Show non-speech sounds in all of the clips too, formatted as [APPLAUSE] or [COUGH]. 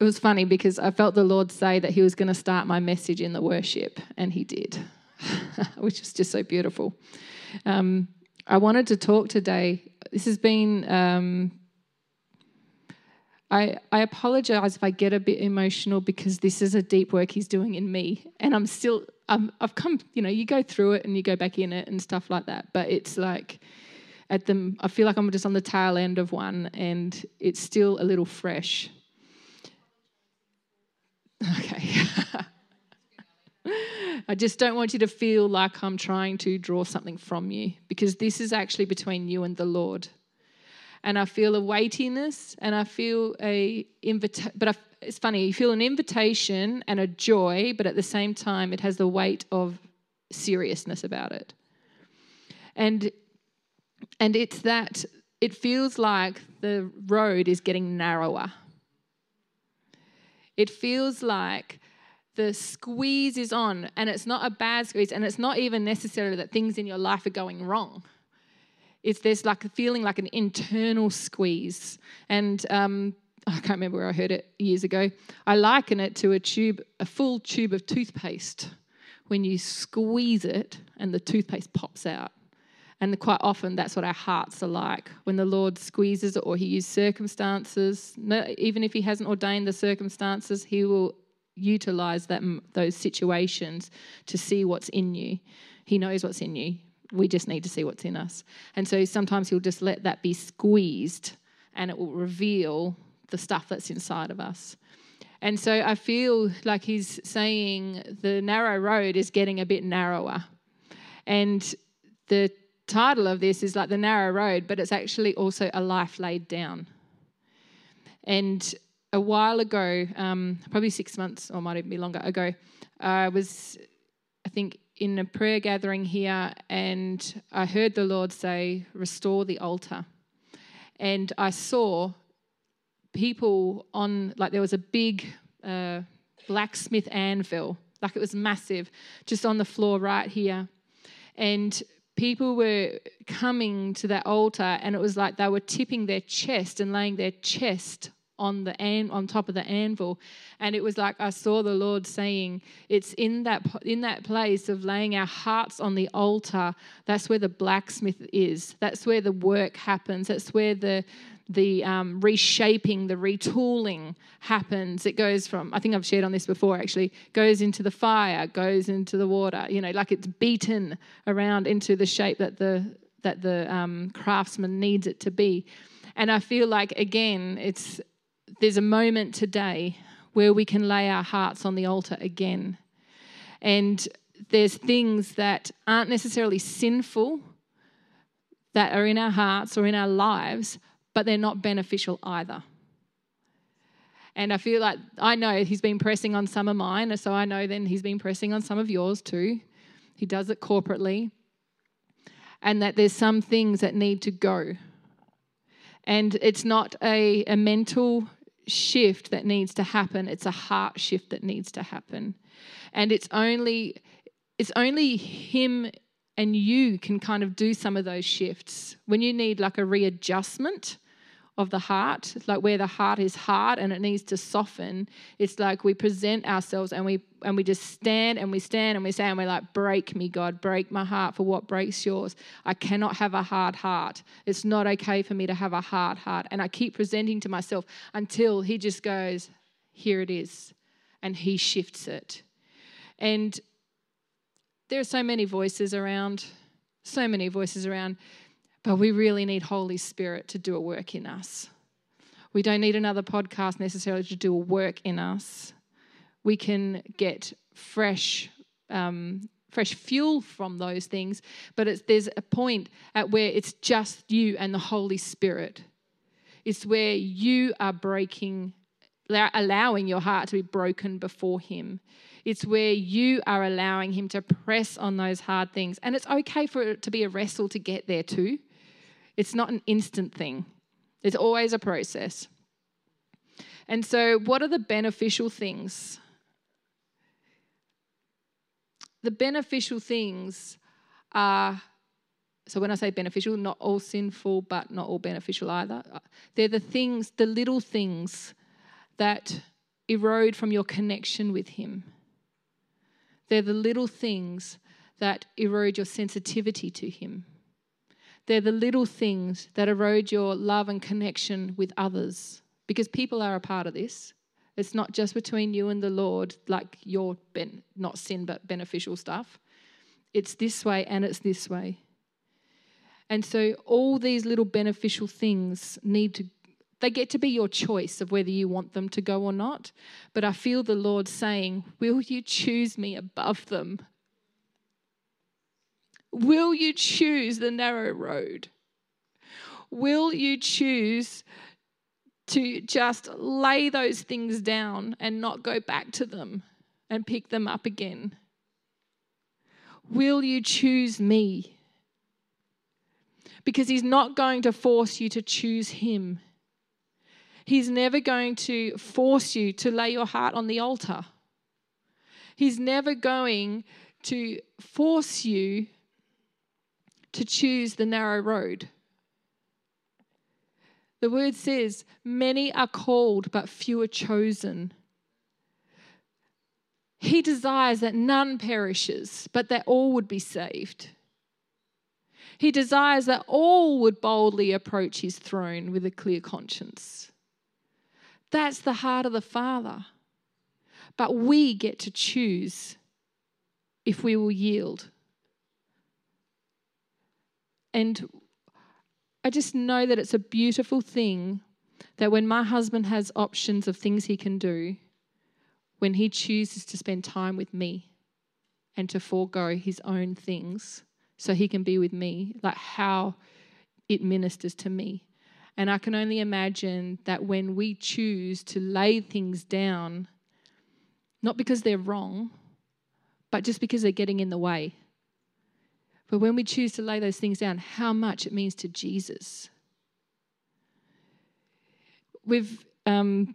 it was funny because I felt the Lord say that He was going to start my message in the worship, and He did, [LAUGHS] which is just so beautiful. Um, I wanted to talk today. This has been. Um, I, I apologize if I get a bit emotional because this is a deep work he's doing in me. And I'm still, I'm, I've come, you know, you go through it and you go back in it and stuff like that. But it's like, at the, I feel like I'm just on the tail end of one and it's still a little fresh. Okay. [LAUGHS] I just don't want you to feel like I'm trying to draw something from you because this is actually between you and the Lord. And I feel a weightiness and I feel a invitation, but I, it's funny, you feel an invitation and a joy, but at the same time, it has the weight of seriousness about it. And and it's that it feels like the road is getting narrower. It feels like the squeeze is on, and it's not a bad squeeze, and it's not even necessarily that things in your life are going wrong. It's there's like feeling like an internal squeeze, and um, I can't remember where I heard it years ago. I liken it to a tube, a full tube of toothpaste. When you squeeze it, and the toothpaste pops out. And quite often, that's what our hearts are like. When the Lord squeezes or He uses circumstances, no, even if He hasn't ordained the circumstances, He will utilize that, those situations to see what's in you. He knows what's in you. We just need to see what's in us. And so sometimes He'll just let that be squeezed and it will reveal the stuff that's inside of us. And so I feel like He's saying the narrow road is getting a bit narrower. And the title of this is like the narrow road, but it's actually also a life laid down. And a while ago, um, probably six months or might even be longer ago, I was, I think, in a prayer gathering here, and I heard the Lord say, Restore the altar. And I saw people on, like, there was a big uh, blacksmith anvil, like it was massive, just on the floor right here. And people were coming to that altar and it was like they were tipping their chest and laying their chest on the an, on top of the anvil. And it was like I saw the Lord saying it's in that in that place of laying our hearts on the altar that's where the blacksmith is. That's where the work happens. That's where the the um, reshaping, the retooling happens. It goes from, I think I've shared on this before actually, goes into the fire, goes into the water, you know, like it's beaten around into the shape that the, that the um, craftsman needs it to be. And I feel like, again, it's, there's a moment today where we can lay our hearts on the altar again. And there's things that aren't necessarily sinful that are in our hearts or in our lives, but they're not beneficial either. And I feel like I know he's been pressing on some of mine, so I know then he's been pressing on some of yours too. He does it corporately. And that there's some things that need to go. And it's not a, a mental shift that needs to happen, it's a heart shift that needs to happen. And it's only it's only him and you can kind of do some of those shifts. When you need like a readjustment, of the heart, like where the heart is hard and it needs to soften. It's like we present ourselves and we and we just stand and we stand and we say and we're like, break me, God, break my heart for what breaks yours. I cannot have a hard heart. It's not okay for me to have a hard heart. And I keep presenting to myself until he just goes, here it is. And he shifts it. And there are so many voices around, so many voices around. But we really need Holy Spirit to do a work in us. We don't need another podcast necessarily to do a work in us. We can get fresh, um, fresh fuel from those things, but there's a point at where it's just you and the Holy Spirit. It's where you are breaking, allowing your heart to be broken before Him. It's where you are allowing Him to press on those hard things. And it's okay for it to be a wrestle to get there too. It's not an instant thing, it's always a process. And so, what are the beneficial things? The beneficial things are so when I say beneficial, not all sinful, but not all beneficial either. They're the things, the little things that erode from your connection with Him. They're the little things that erode your sensitivity to Him. They're the little things that erode your love and connection with others because people are a part of this. It's not just between you and the Lord, like your ben- not sin but beneficial stuff. It's this way and it's this way. And so all these little beneficial things need to they get to be your choice of whether you want them to go or not. But I feel the Lord saying, Will you choose me above them? Will you choose the narrow road? Will you choose to just lay those things down and not go back to them and pick them up again? Will you choose me? Because He's not going to force you to choose Him. He's never going to force you to lay your heart on the altar. He's never going to force you to choose the narrow road. The word says, Many are called, but few are chosen. He desires that none perishes, but that all would be saved. He desires that all would boldly approach his throne with a clear conscience. That's the heart of the Father. But we get to choose if we will yield. And I just know that it's a beautiful thing that when my husband has options of things he can do, when he chooses to spend time with me and to forego his own things so he can be with me, like how it ministers to me. And I can only imagine that when we choose to lay things down, not because they're wrong, but just because they're getting in the way. But when we choose to lay those things down, how much it means to Jesus. We've, um,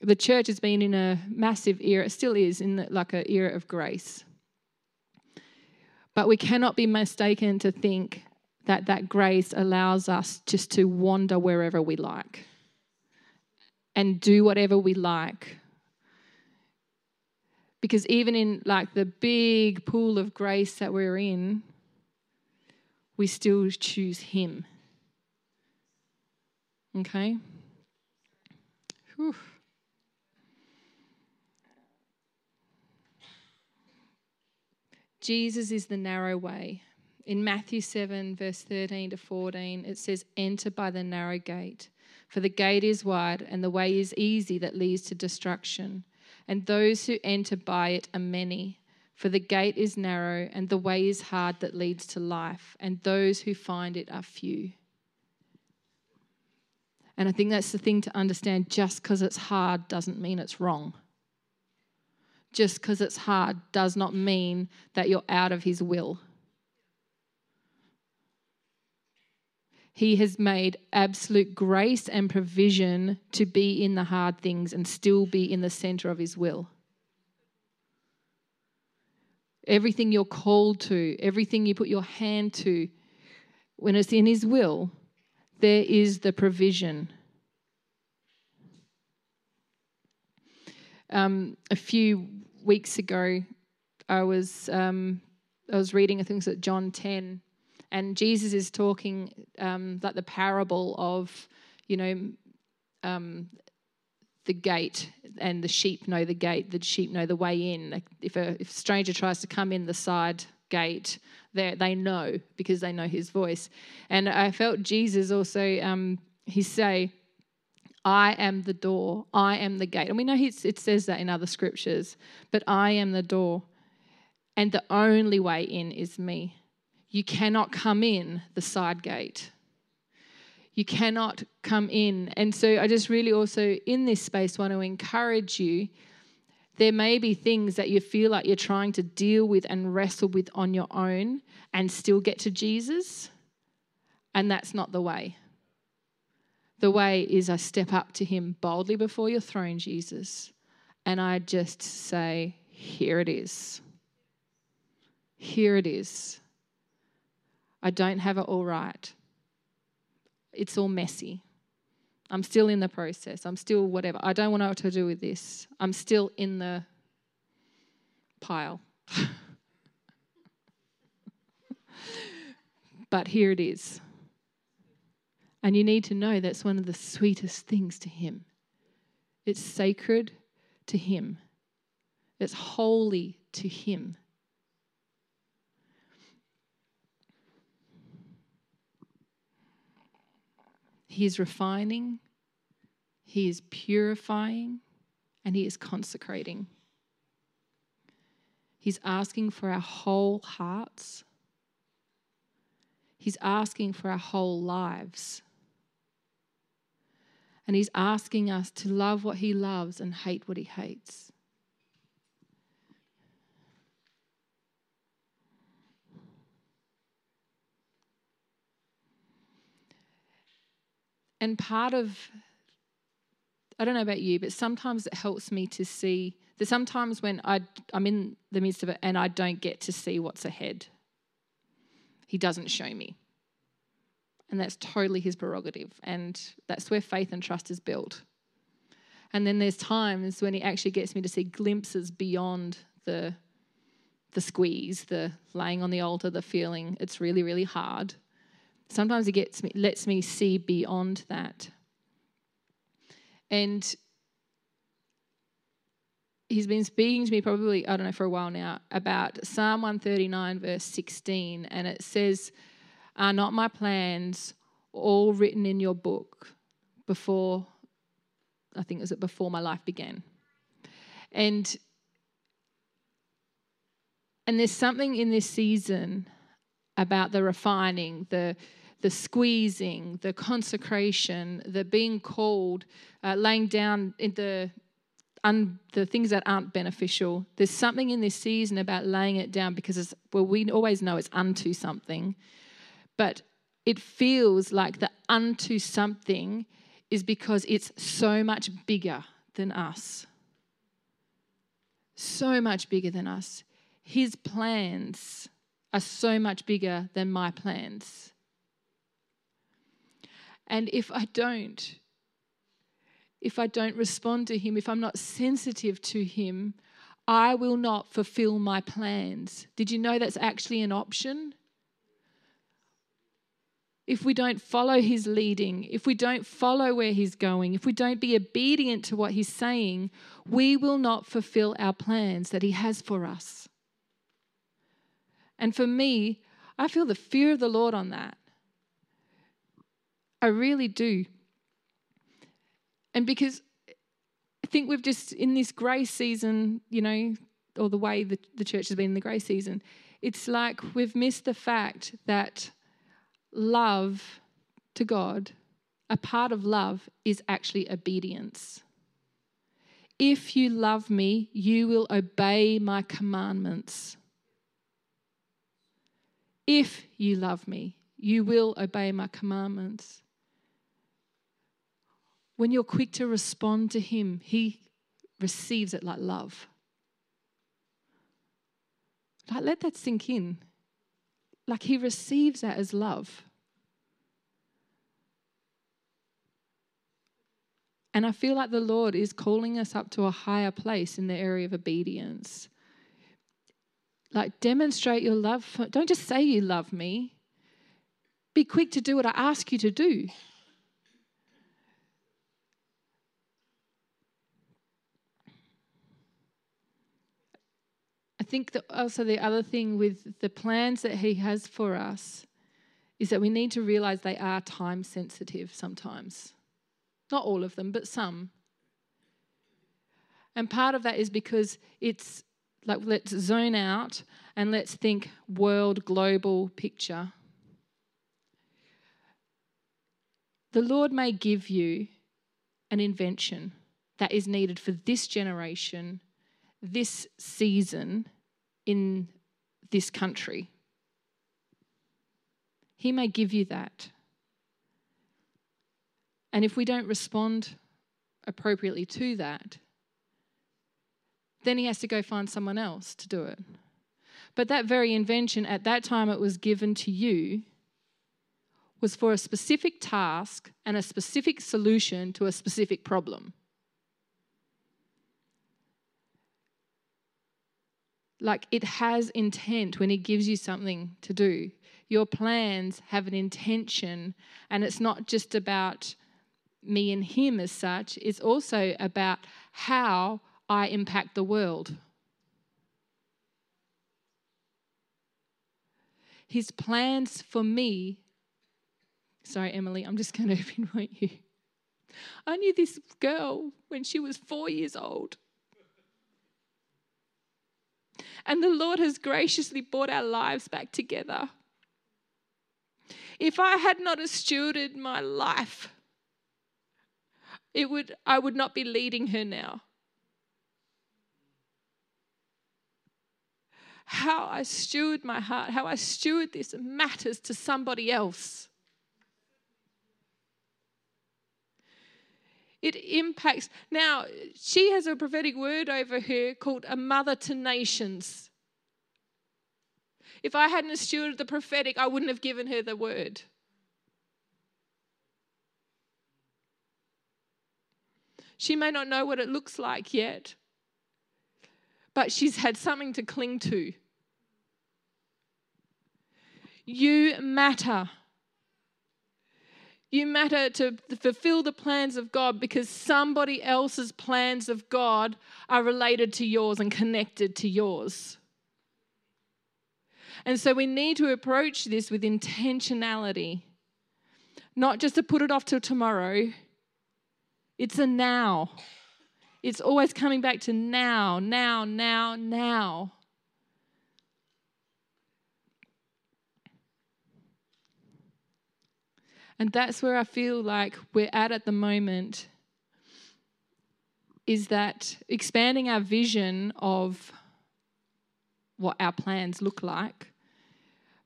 the church has been in a massive era, still is, in the, like an era of grace. But we cannot be mistaken to think that that grace allows us just to wander wherever we like and do whatever we like because even in like the big pool of grace that we're in we still choose him okay Whew. Jesus is the narrow way in Matthew 7, verse 13 to 14, it says, Enter by the narrow gate, for the gate is wide and the way is easy that leads to destruction. And those who enter by it are many. For the gate is narrow and the way is hard that leads to life, and those who find it are few. And I think that's the thing to understand just because it's hard doesn't mean it's wrong. Just because it's hard does not mean that you're out of His will. He has made absolute grace and provision to be in the hard things and still be in the center of His will. Everything you're called to, everything you put your hand to, when it's in His will, there is the provision. Um, a few weeks ago, I was um, I was reading I think it's at John ten, and Jesus is talking um, like the parable of, you know, um, the gate and the sheep know the gate, the sheep know the way in. If, a, if a stranger tries to come in the side gate, they know because they know his voice. And I felt Jesus also, um, he say, I am the door, I am the gate. And we know it says that in other scriptures, but I am the door, and the only way in is me. You cannot come in the side gate. You cannot come in. And so I just really also, in this space, want to encourage you. There may be things that you feel like you're trying to deal with and wrestle with on your own and still get to Jesus. And that's not the way. The way is I step up to Him boldly before your throne, Jesus, and I just say, Here it is. Here it is. I don't have it all right. It's all messy. I'm still in the process. I'm still whatever. I don't want to do with this. I'm still in the pile. [LAUGHS] but here it is. And you need to know that's one of the sweetest things to Him. It's sacred to Him, it's holy to Him. He is refining, He is purifying, and He is consecrating. He's asking for our whole hearts. He's asking for our whole lives. And He's asking us to love what He loves and hate what He hates. And part of, I don't know about you, but sometimes it helps me to see that sometimes when I, I'm in the midst of it and I don't get to see what's ahead, He doesn't show me. And that's totally His prerogative. And that's where faith and trust is built. And then there's times when He actually gets me to see glimpses beyond the the squeeze, the laying on the altar, the feeling it's really, really hard sometimes it gets me, lets me see beyond that. And he's been speaking to me probably, I don't know, for a while now about Psalm 139, verse 16. And it says, Are not my plans all written in your book before, I think was it before my life began? And and there's something in this season about the refining, the the squeezing, the consecration, the being called, uh, laying down the un, the things that aren't beneficial. There's something in this season about laying it down because it's, well, we always know it's unto something, but it feels like the unto something is because it's so much bigger than us. So much bigger than us. His plans are so much bigger than my plans. And if I don't, if I don't respond to Him, if I'm not sensitive to Him, I will not fulfill my plans. Did you know that's actually an option? If we don't follow His leading, if we don't follow where He's going, if we don't be obedient to what He's saying, we will not fulfill our plans that He has for us. And for me, I feel the fear of the Lord on that. I really do. And because I think we've just, in this grace season, you know, or the way the, the church has been in the grace season, it's like we've missed the fact that love to God, a part of love is actually obedience. If you love me, you will obey my commandments. If you love me, you will obey my commandments. When you're quick to respond to Him, He receives it like love. Like, let that sink in. Like, He receives that as love. And I feel like the Lord is calling us up to a higher place in the area of obedience. Like, demonstrate your love. For, don't just say you love me, be quick to do what I ask you to do. Think that also the other thing with the plans that He has for us is that we need to realize they are time sensitive sometimes. Not all of them, but some. And part of that is because it's like, let's zone out and let's think world, global picture. The Lord may give you an invention that is needed for this generation, this season, in this country. He may give you that. And if we don't respond appropriately to that, then he has to go find someone else to do it. But that very invention, at that time it was given to you, was for a specific task and a specific solution to a specific problem. Like it has intent when He gives you something to do. Your plans have an intention, and it's not just about me and Him as such, it's also about how I impact the world. His plans for me. Sorry, Emily, I'm just going to pinpoint you. I knew this girl when she was four years old. And the Lord has graciously brought our lives back together. If I had not stewarded my life, it would, I would not be leading her now. how I steward my heart, how I steward this matters to somebody else. It impacts. Now, she has a prophetic word over her called a mother to nations. If I hadn't stewarded the prophetic, I wouldn't have given her the word. She may not know what it looks like yet, but she's had something to cling to. You matter. You matter to fulfill the plans of God because somebody else's plans of God are related to yours and connected to yours. And so we need to approach this with intentionality, not just to put it off till tomorrow. It's a now. It's always coming back to now, now, now, now. And that's where I feel like we're at at the moment is that expanding our vision of what our plans look like,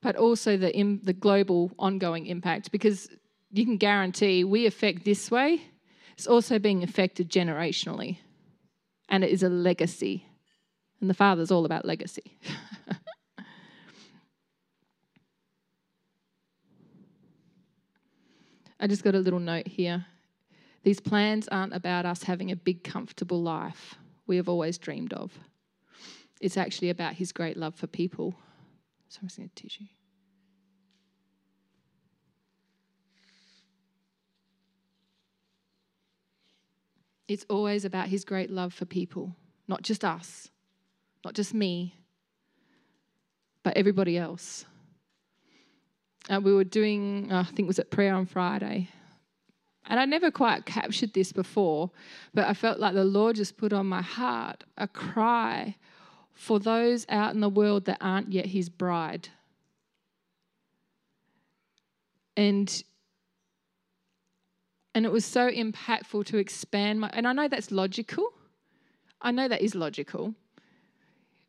but also the, in, the global ongoing impact, because you can guarantee we affect this way, it's also being affected generationally. And it is a legacy. And the Father's all about legacy. [LAUGHS] I just got a little note here. These plans aren't about us having a big, comfortable life we have always dreamed of. It's actually about His great love for people. So I'm just going to tissue. It's always about His great love for people, not just us, not just me, but everybody else uh, we were doing, uh, I think it was at prayer on Friday. And I never quite captured this before, but I felt like the Lord just put on my heart a cry for those out in the world that aren't yet his bride. And and it was so impactful to expand my and I know that's logical. I know that is logical.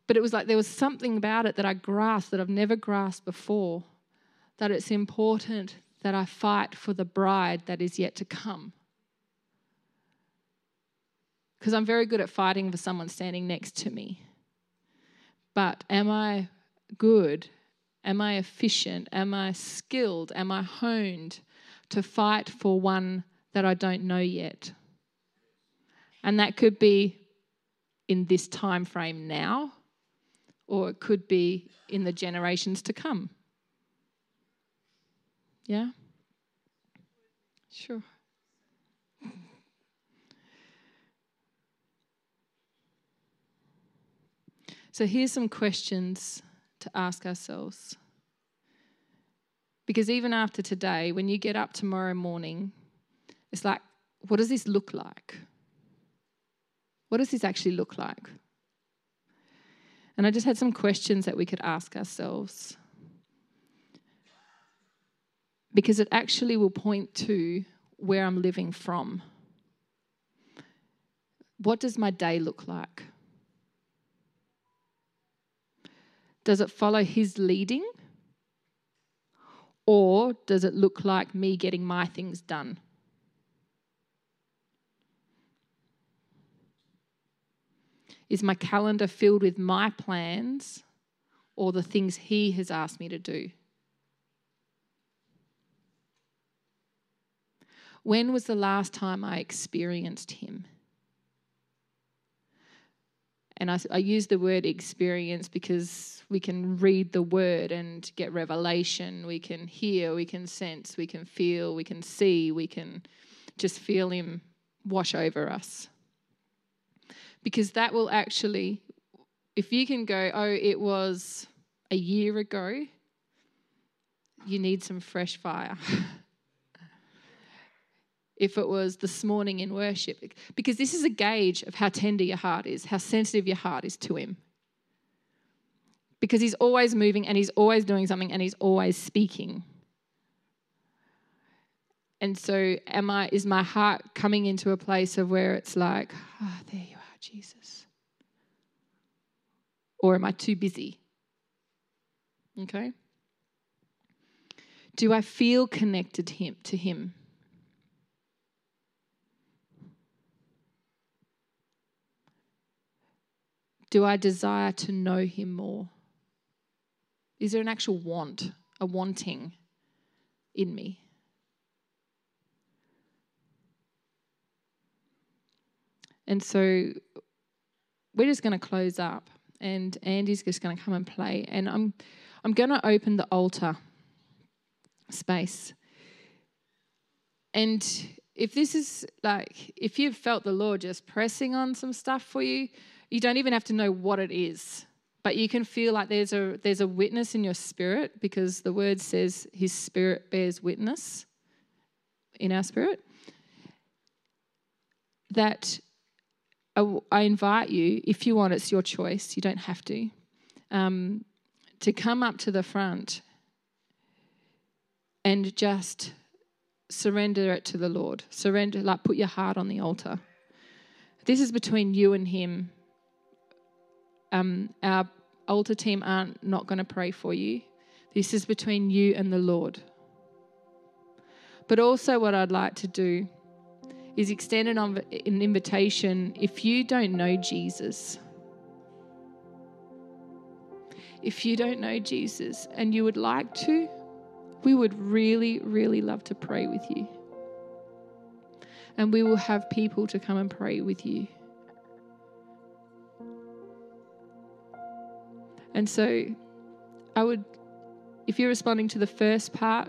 But it was like there was something about it that I grasped that I've never grasped before that it's important that I fight for the bride that is yet to come. Because I'm very good at fighting for someone standing next to me. But am I good? Am I efficient? Am I skilled? Am I honed to fight for one that I don't know yet? And that could be in this time frame now, or it could be in the generations to come. Yeah? Sure. So here's some questions to ask ourselves. Because even after today, when you get up tomorrow morning, it's like, what does this look like? What does this actually look like? And I just had some questions that we could ask ourselves because it actually will point to where I'm living from. What does my day look like? Does it follow His leading? Or does it look like me getting my things done? Is my calendar filled with my plans or the things He has asked me to do? When was the last time I experienced Him? And I, I use the word experience because we can read the word and get revelation. We can hear, we can sense, we can feel, we can see, we can just feel Him wash over us. Because that will actually, if you can go, oh, it was a year ago, you need some fresh fire. [LAUGHS] if it was this morning in worship, because this is a gauge of how tender your heart is, how sensitive your heart is to Him. Because He's always moving and He's always doing something and He's always speaking. And so, am I? Is my heart coming into a place of where it's like, ah, oh, there you are, Jesus? Or am I too busy? Okay. Do I feel connected to him? To him? Do I desire to know him more? Is there an actual want, a wanting in me? And so we're just going to close up, and Andy's just going to come and play. And I'm, I'm going to open the altar space. And if this is like, if you've felt the Lord just pressing on some stuff for you, you don't even have to know what it is, but you can feel like there's a there's a witness in your spirit because the word says his spirit bears witness in our spirit. That I invite you, if you want, it's your choice. You don't have to, um, to come up to the front and just surrender it to the Lord. Surrender, like put your heart on the altar. This is between you and Him um, our altar team aren't not going to pray for you. This is between you and the Lord. But also, what I'd like to do is extend an, an invitation if you don't know Jesus. If you don't know Jesus and you would like to, we would really, really love to pray with you. And we will have people to come and pray with you. And so I would, if you're responding to the first part,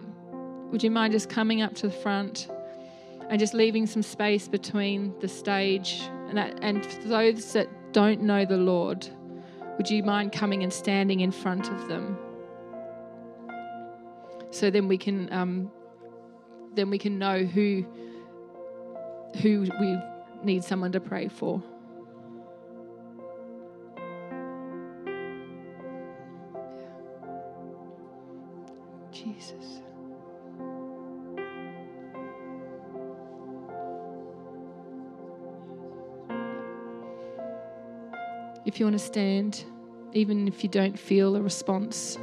would you mind just coming up to the front and just leaving some space between the stage and that and for those that don't know the Lord, would you mind coming and standing in front of them? So then we can um, then we can know who who we need someone to pray for. If you want to stand, even if you don't feel a response,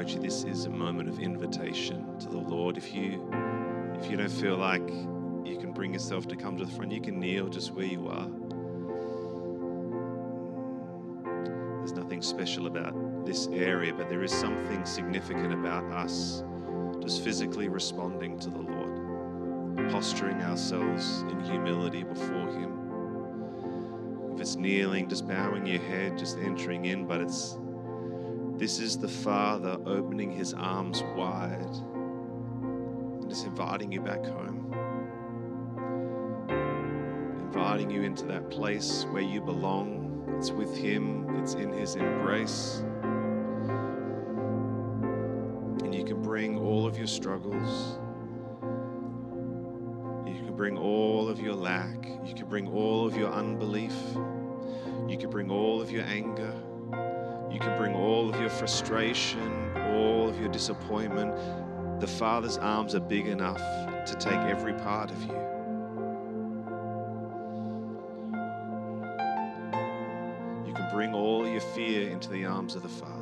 encourage you. This is a moment of invitation to the Lord. If you if you don't feel like you can bring yourself to come to the front, you can kneel just where you are. There's nothing special about this area, but there is something significant about us just physically responding to the Lord, posturing ourselves in humility before Him. If it's kneeling, just bowing your head, just entering in, but it's this is the Father opening His arms wide and just inviting you back home. Inviting you into that place where you belong. It's with Him, it's in His embrace. And you can bring all of your struggles. You can bring all of your lack. You can bring all of your unbelief. You can bring all of your anger. You can bring all of your frustration, all of your disappointment. The Father's arms are big enough to take every part of you. You can bring all your fear into the arms of the Father.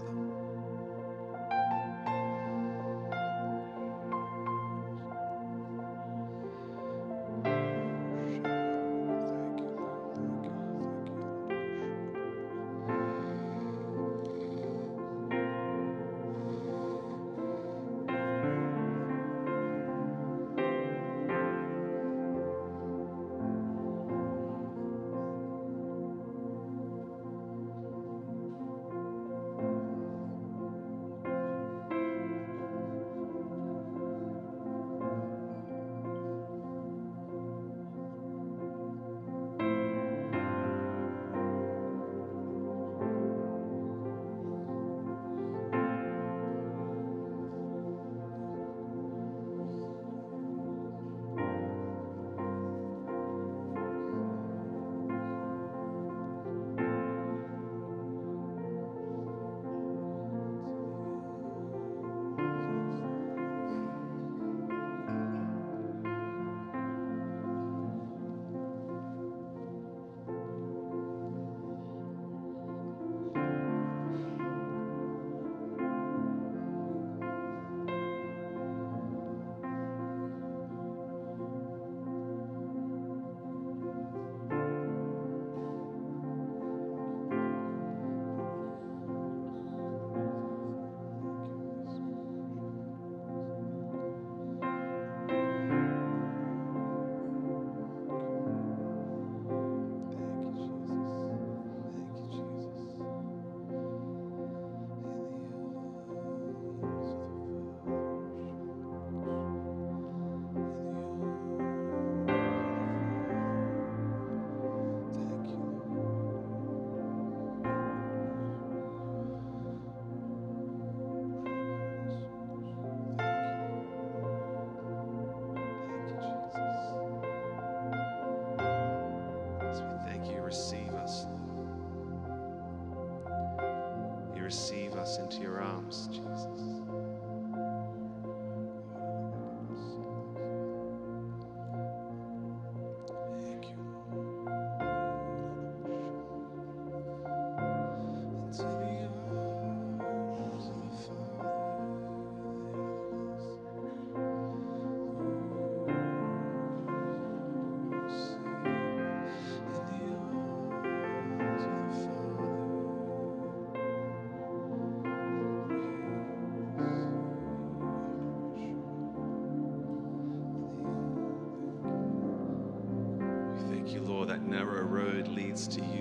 To you,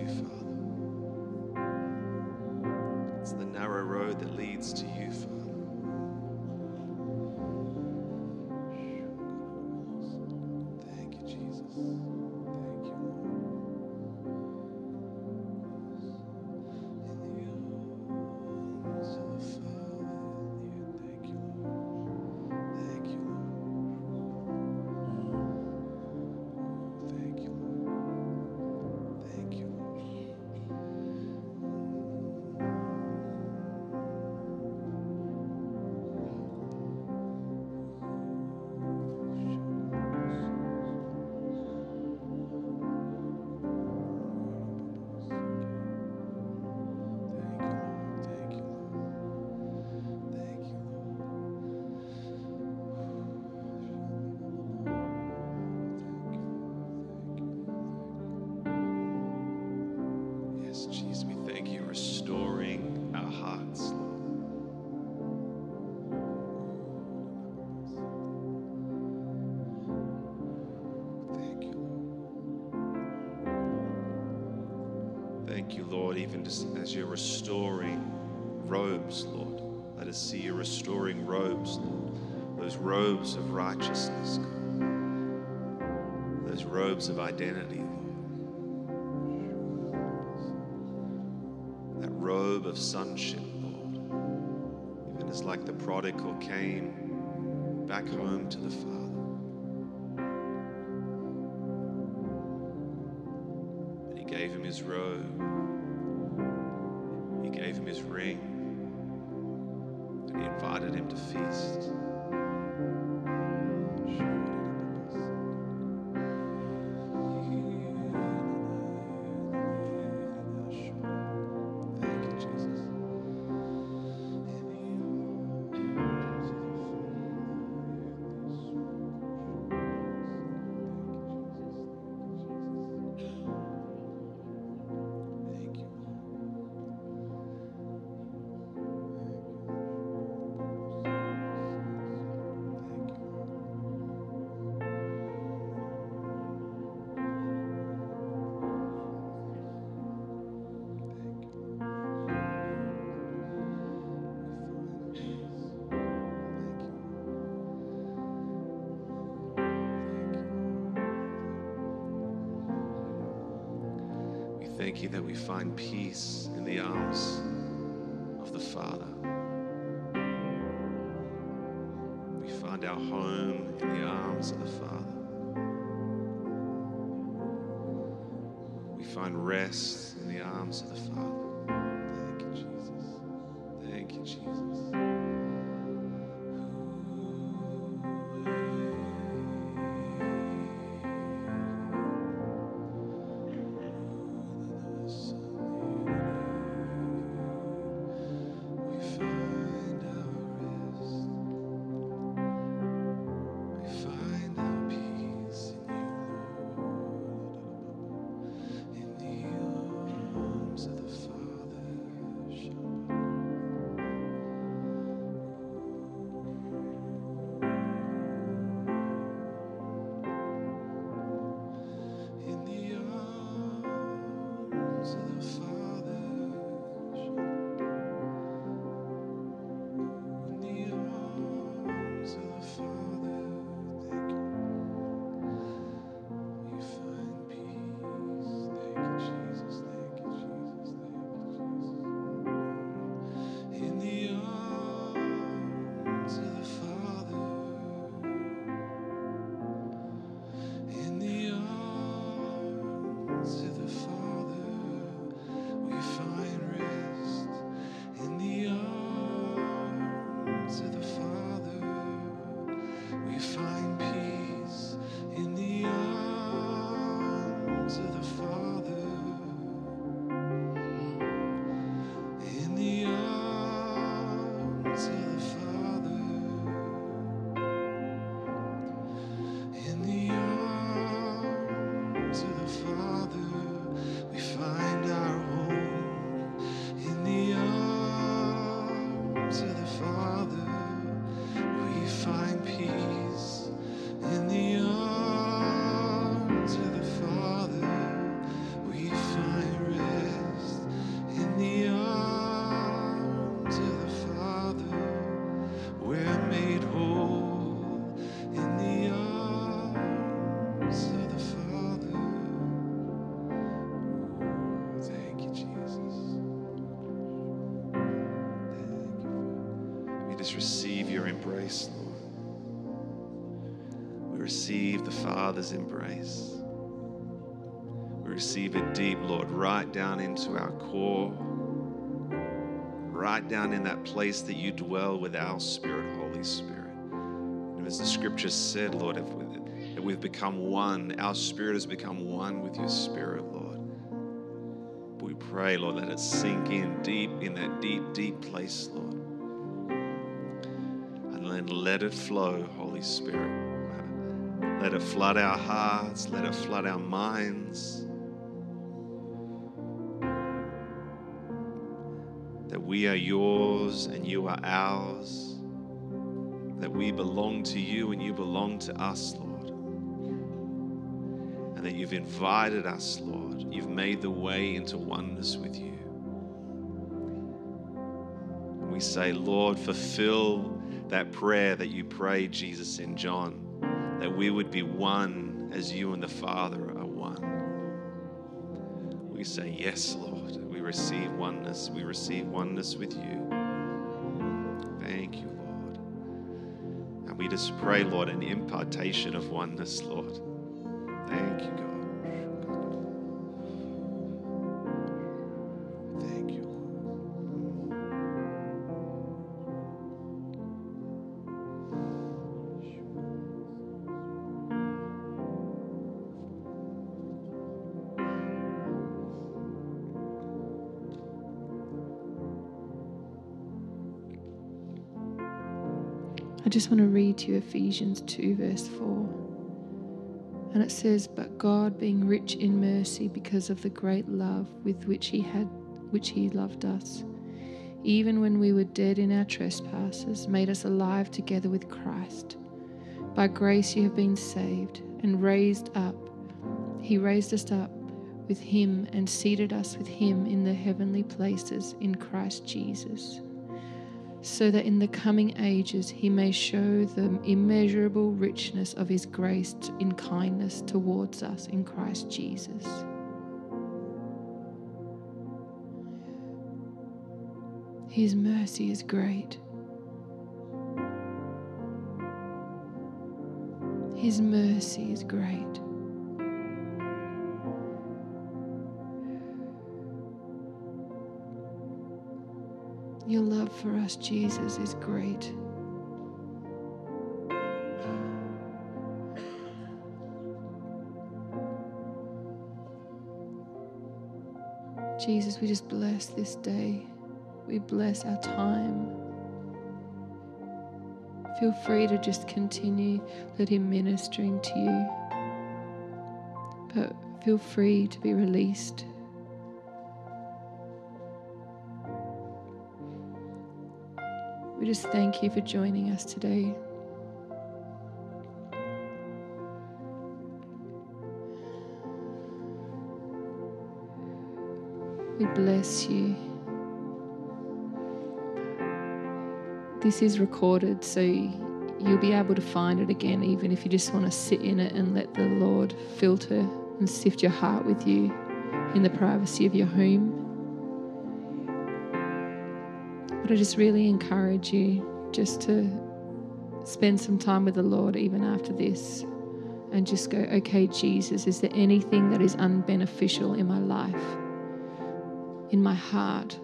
Lord, even as you're restoring robes, Lord. Let us see you restoring robes, Lord. Those robes of righteousness, God. Those robes of identity, Lord. That robe of sonship, Lord. Even as like the prodigal came back home to the Father. Thank you that we find peace in the arms of the Father. We find our home in the arms of the Father. We find rest in the arms of the Father. Father's embrace. We receive it deep, Lord, right down into our core right down in that place that you dwell with our spirit, Holy Spirit. And as the scripture said, Lord, if we, we've become one, our spirit has become one with your spirit, Lord. We pray, Lord, let it sink in deep in that deep, deep place, Lord. And then let it flow, Holy Spirit. Let it flood our hearts, let it flood our minds. that we are yours and you are ours, that we belong to you and you belong to us, Lord, and that you've invited us, Lord. You've made the way into oneness with you. And we say, Lord, fulfill that prayer that you prayed, Jesus, in John, that we would be one as you and the Father are one. We say, Yes, Lord. We receive oneness. We receive oneness with you. Thank you, Lord. And we just pray, Lord, an impartation of oneness, Lord. Just want to read to you Ephesians 2, verse 4. And it says, But God, being rich in mercy because of the great love with which He had which He loved us, even when we were dead in our trespasses, made us alive together with Christ. By grace you have been saved and raised up. He raised us up with Him and seated us with Him in the heavenly places in Christ Jesus so that in the coming ages he may show the immeasurable richness of his grace in kindness towards us in Christ Jesus. His mercy is great. His mercy is great. Your love for us, Jesus, is great. Jesus, we just bless this day. We bless our time. Feel free to just continue, let Him ministering to you. But feel free to be released. We just thank you for joining us today. We bless you. This is recorded, so you'll be able to find it again, even if you just want to sit in it and let the Lord filter and sift your heart with you in the privacy of your home. But I just really encourage you just to spend some time with the Lord even after this and just go, okay, Jesus, is there anything that is unbeneficial in my life, in my heart?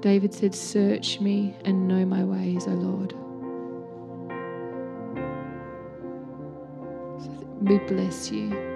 David said, Search me and know my ways, O Lord. We bless you.